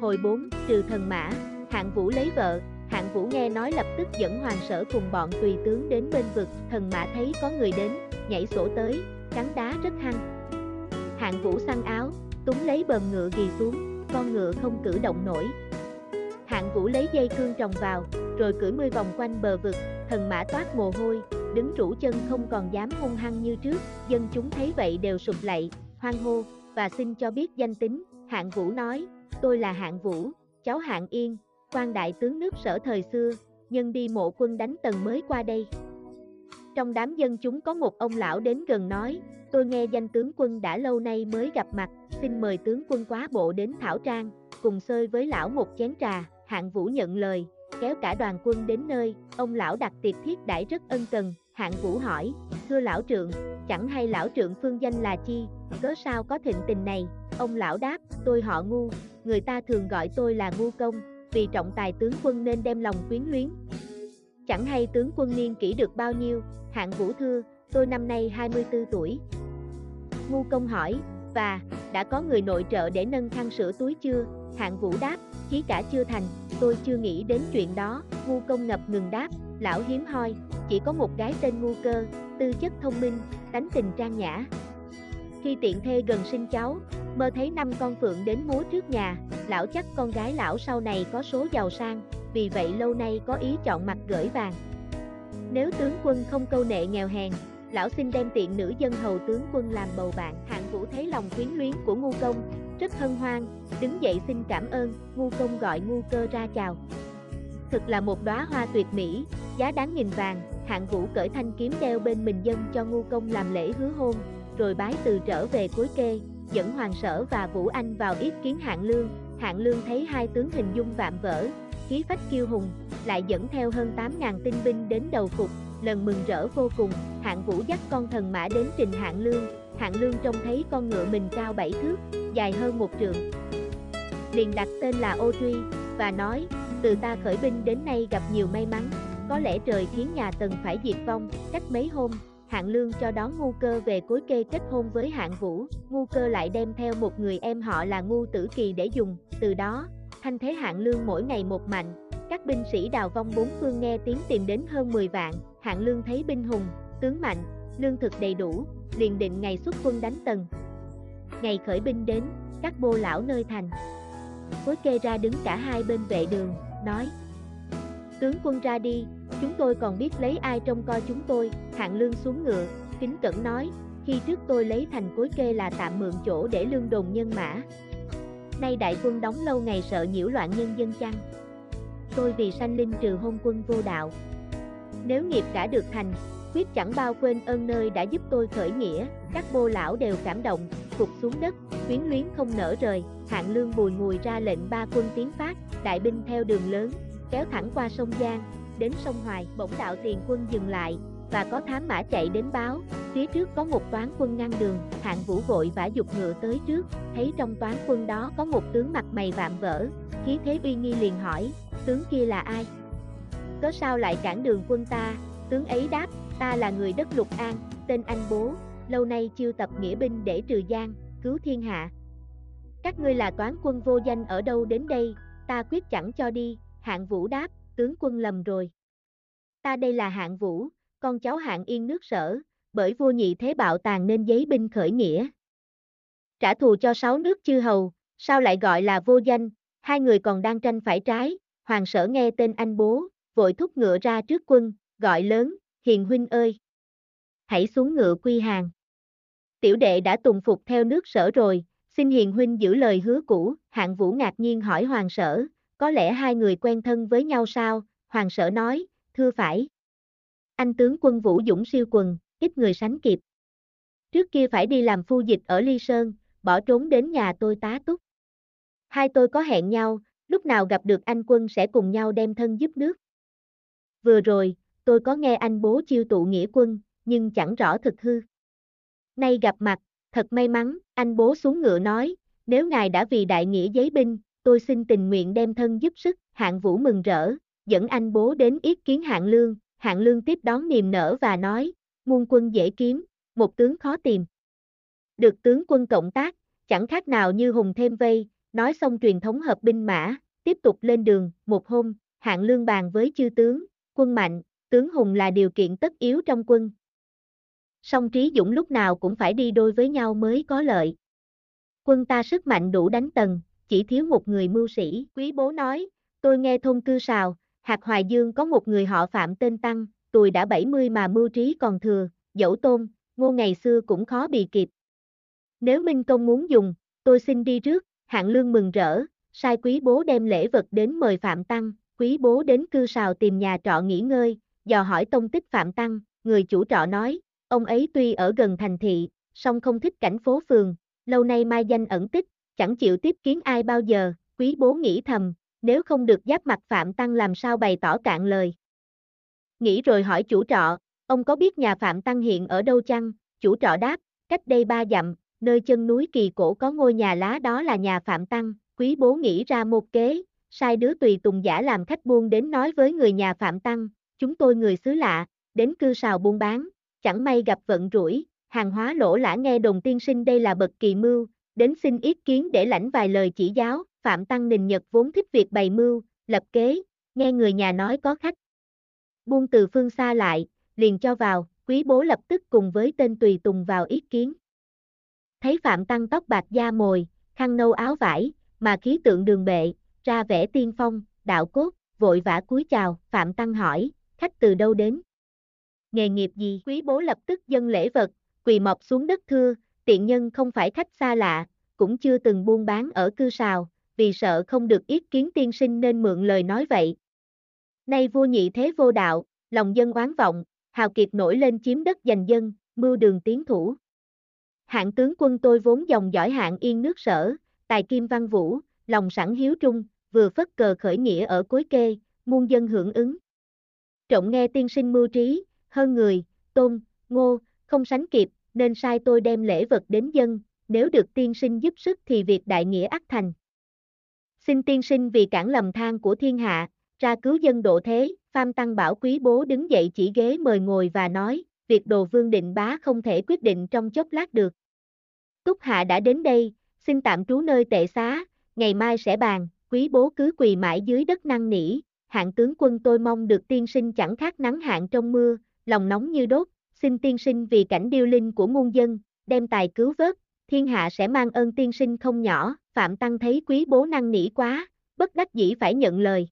Hồi 4, trừ thần mã, hạng vũ lấy vợ, hạng vũ nghe nói lập tức dẫn hoàng sở cùng bọn tùy tướng đến bên vực, thần mã thấy có người đến, nhảy sổ tới, cắn đá rất hăng. Hạng vũ săn áo, túng lấy bờm ngựa ghi xuống, con ngựa không cử động nổi. Hạng vũ lấy dây cương trồng vào, rồi cưỡi mươi vòng quanh bờ vực, thần mã toát mồ hôi, đứng rũ chân không còn dám hung hăng như trước, dân chúng thấy vậy đều sụp lạy, hoang hô, và xin cho biết danh tính, hạng vũ nói, tôi là hạng vũ, cháu hạng yên, quan đại tướng nước sở thời xưa, nhân đi mộ quân đánh tần mới qua đây. Trong đám dân chúng có một ông lão đến gần nói, tôi nghe danh tướng quân đã lâu nay mới gặp mặt, xin mời tướng quân quá bộ đến Thảo Trang, cùng xơi với lão một chén trà, hạng vũ nhận lời, kéo cả đoàn quân đến nơi, ông lão đặt tiệc thiết đãi rất ân cần, hạng vũ hỏi, thưa lão trượng, chẳng hay lão trượng phương danh là chi, cớ sao có thịnh tình này, ông lão đáp, tôi họ ngu, người ta thường gọi tôi là ngu công, vì trọng tài tướng quân nên đem lòng quyến luyến. Chẳng hay tướng quân niên kỷ được bao nhiêu, hạng vũ thưa, tôi năm nay 24 tuổi. Ngu công hỏi, và, đã có người nội trợ để nâng khăn sữa túi chưa, hạng vũ đáp, chí cả chưa thành, tôi chưa nghĩ đến chuyện đó, ngu công ngập ngừng đáp, lão hiếm hoi, chỉ có một gái tên ngu cơ, tư chất thông minh, tánh tình trang nhã. Khi tiện thê gần sinh cháu, mơ thấy năm con phượng đến múa trước nhà, lão chắc con gái lão sau này có số giàu sang, vì vậy lâu nay có ý chọn mặt gửi vàng. Nếu tướng quân không câu nệ nghèo hèn, lão xin đem tiện nữ dân hầu tướng quân làm bầu bạn. Hạng vũ thấy lòng quyến luyến của ngu công, rất hân hoan, đứng dậy xin cảm ơn, ngu công gọi ngu cơ ra chào. Thực là một đóa hoa tuyệt mỹ, giá đáng nghìn vàng, hạng vũ cởi thanh kiếm đeo bên mình dân cho ngu công làm lễ hứa hôn, rồi bái từ trở về cuối kê, dẫn Hoàng Sở và Vũ Anh vào yết kiến hạng lương, hạng lương thấy hai tướng hình dung vạm vỡ, khí phách kiêu hùng, lại dẫn theo hơn 8.000 tinh binh đến đầu phục, lần mừng rỡ vô cùng, hạng vũ dắt con thần mã đến trình hạng lương, hạng lương trông thấy con ngựa mình cao 7 thước, dài hơn một trượng. Liền đặt tên là Ô Truy, và nói, từ ta khởi binh đến nay gặp nhiều may mắn, có lẽ trời khiến nhà Tần phải diệt vong, cách mấy hôm, hạng lương cho đón ngu cơ về cối kê kết hôn với hạng vũ, ngu cơ lại đem theo một người em họ là ngu tử kỳ để dùng, từ đó, thanh thế hạng lương mỗi ngày một mạnh, các binh sĩ đào vong bốn phương nghe tiếng tìm đến hơn 10 vạn, hạng lương thấy binh hùng, tướng mạnh, lương thực đầy đủ, liền định ngày xuất quân đánh tần. Ngày khởi binh đến, các bô lão nơi thành. Cối kê ra đứng cả hai bên vệ đường, nói Tướng quân ra đi, chúng tôi còn biết lấy ai trông coi chúng tôi, hạng lương xuống ngựa, kính cẩn nói, khi trước tôi lấy thành cối kê là tạm mượn chỗ để lương đồn nhân mã. Nay đại quân đóng lâu ngày sợ nhiễu loạn nhân dân chăng? Tôi vì sanh linh trừ hôn quân vô đạo. Nếu nghiệp đã được thành, quyết chẳng bao quên ơn nơi đã giúp tôi khởi nghĩa, các bô lão đều cảm động, phục xuống đất, quyến luyến không nở rời, hạng lương bùi ngùi ra lệnh ba quân tiến phát, đại binh theo đường lớn, kéo thẳng qua sông Giang, đến sông Hoài, bỗng đạo tiền quân dừng lại, và có thám mã chạy đến báo, phía trước có một toán quân ngăn đường, hạng vũ vội vã dục ngựa tới trước, thấy trong toán quân đó có một tướng mặt mày vạm vỡ, khí thế uy nghi liền hỏi, tướng kia là ai? Có sao lại cản đường quân ta? Tướng ấy đáp, ta là người đất Lục An, tên anh bố, lâu nay chiêu tập nghĩa binh để trừ gian, cứu thiên hạ. Các ngươi là toán quân vô danh ở đâu đến đây, ta quyết chẳng cho đi, hạng vũ đáp, tướng quân lầm rồi. Ta đây là hạng vũ, con cháu hạng yên nước sở, bởi vua nhị thế bạo tàn nên giấy binh khởi nghĩa. Trả thù cho sáu nước chư hầu, sao lại gọi là vô danh, hai người còn đang tranh phải trái, hoàng sở nghe tên anh bố, vội thúc ngựa ra trước quân, gọi lớn, hiền huynh ơi. Hãy xuống ngựa quy hàng. Tiểu đệ đã tùng phục theo nước sở rồi, xin hiền huynh giữ lời hứa cũ, hạng vũ ngạc nhiên hỏi hoàng sở, có lẽ hai người quen thân với nhau sao, hoàng sở nói, thưa phải. Anh tướng quân Vũ Dũng siêu quần, ít người sánh kịp. Trước kia phải đi làm phu dịch ở Ly Sơn, bỏ trốn đến nhà tôi tá túc. Hai tôi có hẹn nhau, lúc nào gặp được anh quân sẽ cùng nhau đem thân giúp nước. Vừa rồi, tôi có nghe anh bố chiêu tụ nghĩa quân, nhưng chẳng rõ thực hư. Nay gặp mặt, thật may mắn, anh bố xuống ngựa nói, nếu ngài đã vì đại nghĩa giấy binh, tôi xin tình nguyện đem thân giúp sức, hạng vũ mừng rỡ, dẫn anh bố đến yết kiến hạng lương, hạng lương tiếp đón niềm nở và nói, muôn quân dễ kiếm, một tướng khó tìm. Được tướng quân cộng tác, chẳng khác nào như hùng thêm vây, nói xong truyền thống hợp binh mã, tiếp tục lên đường, một hôm, hạng lương bàn với chư tướng, quân mạnh, tướng hùng là điều kiện tất yếu trong quân. Song trí dũng lúc nào cũng phải đi đôi với nhau mới có lợi. Quân ta sức mạnh đủ đánh tầng, chỉ thiếu một người mưu sĩ. Quý bố nói, tôi nghe thôn cư sào, hạt hoài dương có một người họ phạm tên Tăng, tuổi đã 70 mà mưu trí còn thừa, dẫu tôn, ngô ngày xưa cũng khó bị kịp. Nếu Minh Công muốn dùng, tôi xin đi trước, hạng lương mừng rỡ, sai quý bố đem lễ vật đến mời Phạm Tăng, quý bố đến cư sào tìm nhà trọ nghỉ ngơi, dò hỏi tông tích Phạm Tăng, người chủ trọ nói, ông ấy tuy ở gần thành thị, song không thích cảnh phố phường, lâu nay mai danh ẩn tích, chẳng chịu tiếp kiến ai bao giờ, quý bố nghĩ thầm, nếu không được giáp mặt Phạm Tăng làm sao bày tỏ cạn lời. Nghĩ rồi hỏi chủ trọ, ông có biết nhà Phạm Tăng hiện ở đâu chăng? Chủ trọ đáp, cách đây ba dặm, nơi chân núi kỳ cổ có ngôi nhà lá đó là nhà Phạm Tăng, quý bố nghĩ ra một kế, sai đứa tùy tùng giả làm khách buôn đến nói với người nhà Phạm Tăng, chúng tôi người xứ lạ, đến cư sào buôn bán, chẳng may gặp vận rủi, hàng hóa lỗ lã nghe đồng tiên sinh đây là bậc kỳ mưu, đến xin ý kiến để lãnh vài lời chỉ giáo, Phạm Tăng Nình Nhật vốn thích việc bày mưu, lập kế, nghe người nhà nói có khách. Buông từ phương xa lại, liền cho vào, quý bố lập tức cùng với tên tùy tùng vào ý kiến. Thấy Phạm Tăng tóc bạc da mồi, khăn nâu áo vải, mà khí tượng đường bệ, ra vẻ tiên phong, đạo cốt, vội vã cúi chào, Phạm Tăng hỏi, khách từ đâu đến? Nghề nghiệp gì? Quý bố lập tức dâng lễ vật, quỳ mọc xuống đất thưa, tiện nhân không phải khách xa lạ, cũng chưa từng buôn bán ở cư sào, vì sợ không được ý kiến tiên sinh nên mượn lời nói vậy. Nay vua nhị thế vô đạo, lòng dân oán vọng, hào kiệt nổi lên chiếm đất giành dân, mưu đường tiến thủ. Hạng tướng quân tôi vốn dòng giỏi hạng yên nước sở, tài kim văn vũ, lòng sẵn hiếu trung, vừa phất cờ khởi nghĩa ở cuối kê, muôn dân hưởng ứng. Trọng nghe tiên sinh mưu trí, hơn người, tôn, ngô, không sánh kịp, nên sai tôi đem lễ vật đến dân, nếu được tiên sinh giúp sức thì việc đại nghĩa ắt thành. Xin tiên sinh vì cản lầm than của thiên hạ, ra cứu dân độ thế, Pham Tăng Bảo quý bố đứng dậy chỉ ghế mời ngồi và nói, việc đồ vương định bá không thể quyết định trong chốc lát được. Túc Hạ đã đến đây, xin tạm trú nơi tệ xá, ngày mai sẽ bàn, quý bố cứ quỳ mãi dưới đất năn nỉ, hạng tướng quân tôi mong được tiên sinh chẳng khác nắng hạn trong mưa, lòng nóng như đốt, xin tiên sinh vì cảnh điêu linh của muôn dân, đem tài cứu vớt, thiên hạ sẽ mang ơn tiên sinh không nhỏ, Phạm Tăng thấy quý bố năng nỉ quá, bất đắc dĩ phải nhận lời.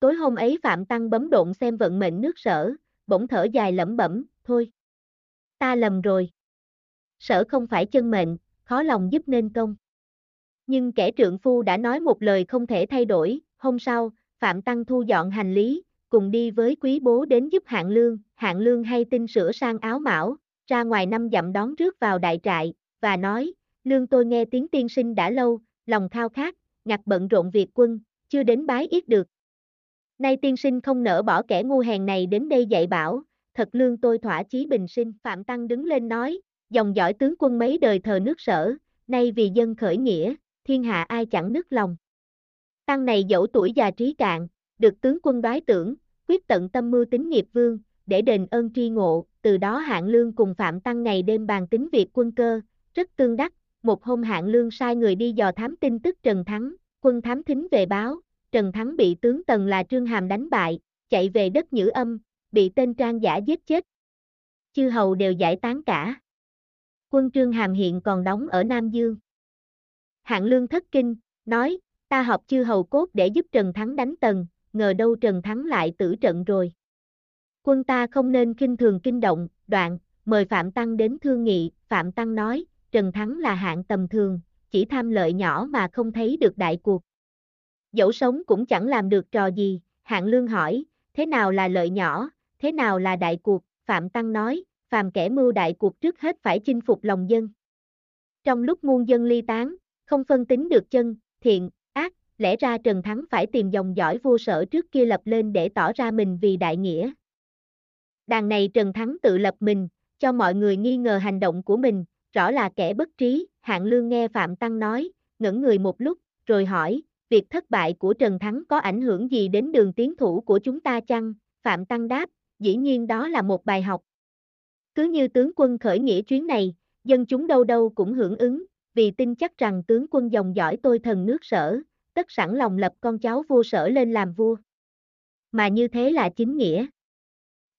Tối hôm ấy Phạm Tăng bấm độn xem vận mệnh nước sở, bỗng thở dài lẩm bẩm, thôi. Ta lầm rồi. Sở không phải chân mệnh, khó lòng giúp nên công. Nhưng kẻ trượng phu đã nói một lời không thể thay đổi, hôm sau, Phạm Tăng thu dọn hành lý, cùng đi với quý bố đến giúp hạng lương, hạng lương hay tin sửa sang áo mão, ra ngoài năm dặm đón rước vào đại trại, và nói, lương tôi nghe tiếng tiên sinh đã lâu, lòng khao khát, ngặt bận rộn việc quân, chưa đến bái yết được. Nay tiên sinh không nỡ bỏ kẻ ngu hèn này đến đây dạy bảo, thật lương tôi thỏa chí bình sinh. Phạm Tăng đứng lên nói, dòng dõi tướng quân mấy đời thờ nước sở, nay vì dân khởi nghĩa, thiên hạ ai chẳng nức lòng. Tăng này dẫu tuổi già trí cạn, được tướng quân đoái tưởng, quyết tận tâm mưu tính nghiệp vương, để đền ơn tri ngộ, từ đó hạng lương cùng Phạm Tăng ngày đêm bàn tính việc quân cơ, rất tương đắc, một hôm hạng lương sai người đi dò thám tin tức Trần Thắng, quân thám thính về báo, Trần Thắng bị tướng Tần là Trương Hàm đánh bại, chạy về đất Nhữ Âm, bị tên Trang giả giết chết. Chư hầu đều giải tán cả. Quân Trương Hàm hiện còn đóng ở Nam Dương. Hạng lương thất kinh, nói, ta họp chư hầu cốt để giúp Trần Thắng đánh Tần, ngờ đâu Trần Thắng lại tử trận rồi. Quân ta không nên kinh thường kinh động, đoạn, mời Phạm Tăng đến thương nghị, Phạm Tăng nói, Trần Thắng là hạng tầm thường, chỉ tham lợi nhỏ mà không thấy được đại cuộc. Dẫu sống cũng chẳng làm được trò gì, hạng lương hỏi, thế nào là lợi nhỏ, thế nào là đại cuộc, Phạm Tăng nói, phàm kẻ mưu đại cuộc trước hết phải chinh phục lòng dân. Trong lúc muôn dân ly tán, không phân tính được chân, thiện, lẽ ra Trần Thắng phải tìm dòng dõi vua sở trước kia lập lên để tỏ ra mình vì đại nghĩa. Đàn này Trần Thắng tự lập mình, cho mọi người nghi ngờ hành động của mình, rõ là kẻ bất trí, hạng lương nghe Phạm Tăng nói, ngẩn người một lúc, rồi hỏi, việc thất bại của Trần Thắng có ảnh hưởng gì đến đường tiến thủ của chúng ta chăng? Phạm Tăng đáp, dĩ nhiên đó là một bài học. Cứ như tướng quân khởi nghĩa chuyến này, dân chúng đâu đâu cũng hưởng ứng, vì tin chắc rằng tướng quân dòng dõi tôi thần nước sở, tất sẵn lòng lập con cháu vua sở lên làm vua. Mà như thế là chính nghĩa.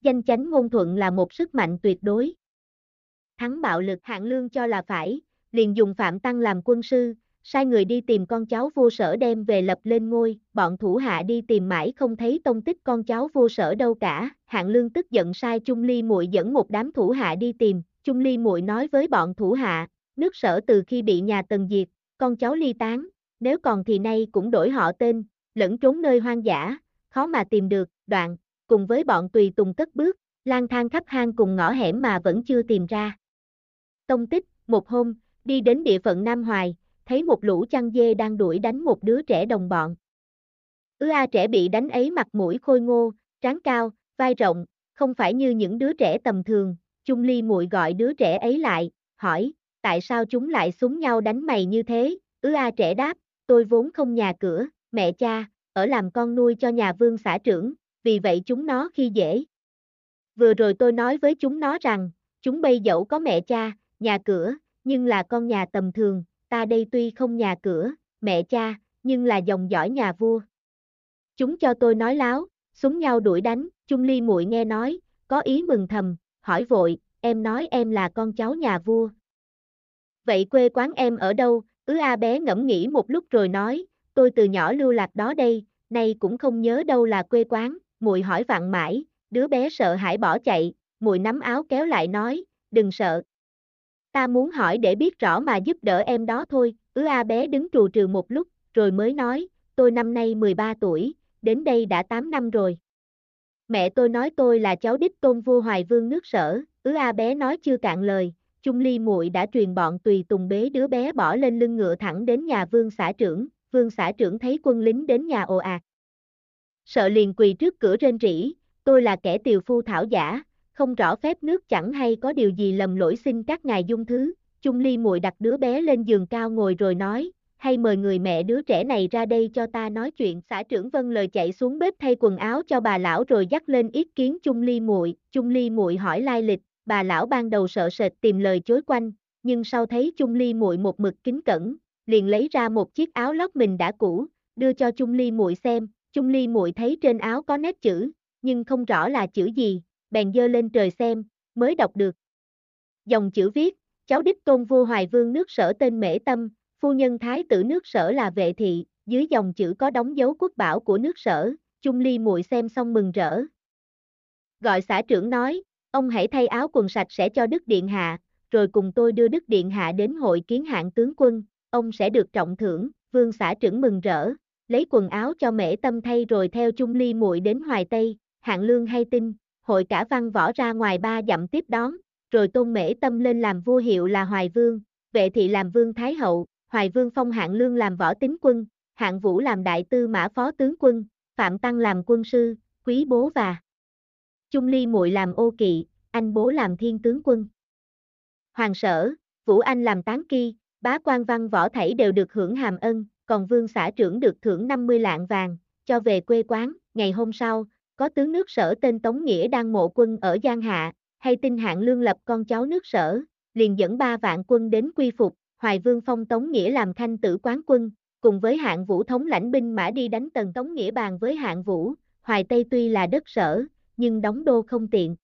Danh chánh ngôn thuận là một sức mạnh tuyệt đối. Thắng bạo lực hạng lương cho là phải, liền dùng Phạm Tăng làm quân sư, sai người đi tìm con cháu vua sở đem về lập lên ngôi, bọn thủ hạ đi tìm mãi không thấy tông tích con cháu vua sở đâu cả, hạng lương tức giận sai Trung Ly muội dẫn một đám thủ hạ đi tìm, Trung Ly muội nói với bọn thủ hạ, nước sở từ khi bị nhà tần diệt, con cháu ly tán, nếu còn thì nay cũng đổi họ tên, lẫn trốn nơi hoang dã, khó mà tìm được, đoạn, cùng với bọn tùy tùng cất bước, lang thang khắp hang cùng ngõ hẻm mà vẫn chưa tìm ra. Tông tích, một hôm, đi đến địa phận Nam Hoài, thấy một lũ chăn dê đang đuổi đánh một đứa trẻ đồng bọn. Ứ A trẻ bị đánh ấy mặt mũi khôi ngô, trán cao, vai rộng, không phải như những đứa trẻ tầm thường, Chung Ly muội gọi đứa trẻ ấy lại, hỏi, tại sao chúng lại súng nhau đánh mày như thế, ứ A trẻ đáp, tôi vốn không nhà cửa, mẹ cha, ở làm con nuôi cho nhà vương xã trưởng, vì vậy chúng nó khi dễ. Vừa rồi tôi nói với chúng nó rằng, chúng bây dẫu có mẹ cha, nhà cửa, nhưng là con nhà tầm thường, ta đây tuy không nhà cửa, mẹ cha, nhưng là dòng dõi nhà vua. Chúng cho tôi nói láo, súng nhau đuổi đánh, chung Ly muội nghe nói, có ý mừng thầm, hỏi vội, em nói em là con cháu nhà vua. Vậy quê quán em ở đâu? Ứ A bé ngẫm nghĩ một lúc rồi nói, tôi từ nhỏ lưu lạc đó đây, nay cũng không nhớ đâu là quê quán, muội hỏi vặn mãi, đứa bé sợ hãi bỏ chạy, muội nắm áo kéo lại nói, đừng sợ, Ta muốn hỏi để biết rõ mà giúp đỡ em đó thôi, ứ A bé đứng trù trừ một lúc, rồi mới nói, tôi năm nay 13 tuổi, đến đây đã 8 năm rồi. Mẹ tôi nói tôi là cháu đích tôn vua hoài vương nước sở, ứ A bé nói chưa cạn lời, Trung Ly muội đã truyền bọn tùy tùng bế đứa bé bỏ lên lưng ngựa thẳng đến nhà vương xã trưởng, vương xã trưởng thấy quân lính đến nhà ồ ạt. Sợ liền quỳ trước cửa rên rỉ, tôi là kẻ tiều phu thảo giả, không rõ phép nước chẳng hay có điều gì lầm lỗi xin các ngài dung thứ, Trung Ly muội đặt đứa bé lên giường cao ngồi rồi nói, hay mời người mẹ đứa trẻ này ra đây cho ta nói chuyện. Xã trưởng Vân lời chạy xuống bếp thay quần áo cho bà lão rồi dắt lên ý kiến Trung Ly muội. Trung Ly muội hỏi lai lịch, bà lão ban đầu sợ sệt tìm lời chối quanh, nhưng sau thấy Trung Ly muội một mực kính cẩn, liền lấy ra một chiếc áo lót mình đã cũ, đưa cho Trung Ly muội xem. Trung Ly muội thấy trên áo có nét chữ, nhưng không rõ là chữ gì, bèn dơ lên trời xem, mới đọc được. Dòng chữ viết, cháu đích tôn vua hoài vương nước sở tên Mễ Tâm, phu nhân thái tử nước sở là vệ thị, dưới dòng chữ có đóng dấu quốc bảo của nước sở, Trung Ly muội xem xong mừng rỡ. Gọi xã trưởng nói, ông hãy thay áo quần sạch sẽ cho Đức Điện Hạ, rồi cùng tôi đưa Đức Điện Hạ đến hội kiến hạng tướng quân, ông sẽ được trọng thưởng, vương xã trưởng mừng rỡ, lấy quần áo cho mễ tâm thay rồi theo chung Ly muội đến Hoài Tây, hạng lương hay tin, hội cả văn võ ra ngoài ba dặm tiếp đón, rồi tôn mễ tâm lên làm vua hiệu là Hoài Vương, vệ thị làm Vương Thái Hậu, Hoài Vương phong hạng lương làm võ tính quân, hạng vũ làm đại tư mã phó tướng quân, Phạm Tăng làm quân sư, quý bố và Trung Ly muội làm ô kỵ, anh bố làm thiên tướng quân. Hoàng sở, Vũ Anh làm tán kỳ, bá quan văn võ thảy đều được hưởng hàm ân, còn vương xã trưởng được thưởng 50 lạng vàng, cho về quê quán, ngày hôm sau, có tướng nước sở tên Tống Nghĩa đang mộ quân ở Giang Hạ, hay tin hạng lương lập con cháu nước sở, liền dẫn ba vạn quân đến quy phục, Hoài Vương phong Tống Nghĩa làm khanh tử quán quân, cùng với hạng vũ thống lãnh binh mã đi đánh tần Tống Nghĩa bàn với hạng vũ, Hoài Tây tuy là đất sở, nhưng đóng đô không tiện.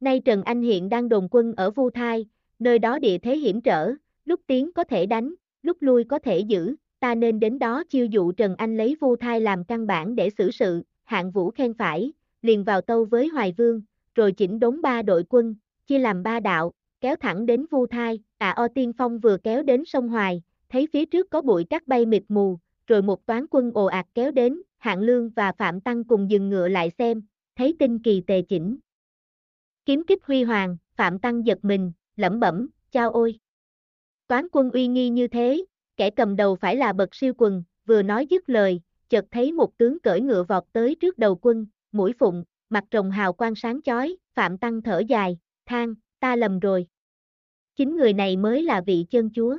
Nay Trần Anh hiện đang đồn quân ở Vu Thai, nơi đó địa thế hiểm trở, lúc tiến có thể đánh, lúc lui có thể giữ, ta nên đến đó chiêu dụ Trần Anh lấy Vu Thai làm căn bản để xử sự, hạng vũ khen phải, liền vào tâu với Hoài Vương, rồi chỉnh đốn ba đội quân, chia làm ba đạo, kéo thẳng đến Vu Thai, à o tiên phong vừa kéo đến sông Hoài, thấy phía trước có bụi cát bay mịt mù, rồi một toán quân ồ ạt kéo đến, hạng lương và Phạm Tăng cùng dừng ngựa lại xem, thấy tinh kỳ tề chỉnh. Kiếm kích huy hoàng, Phạm Tăng giật mình, lẩm bẩm, chao ôi. Toán quân uy nghi như thế, kẻ cầm đầu phải là bậc siêu quần, vừa nói dứt lời, chợt thấy một tướng cởi ngựa vọt tới trước đầu quân, mũi phụng, mặt rồng hào quang sáng chói, Phạm Tăng thở dài, than, ta lầm rồi. Chính người này mới là vị chân chúa.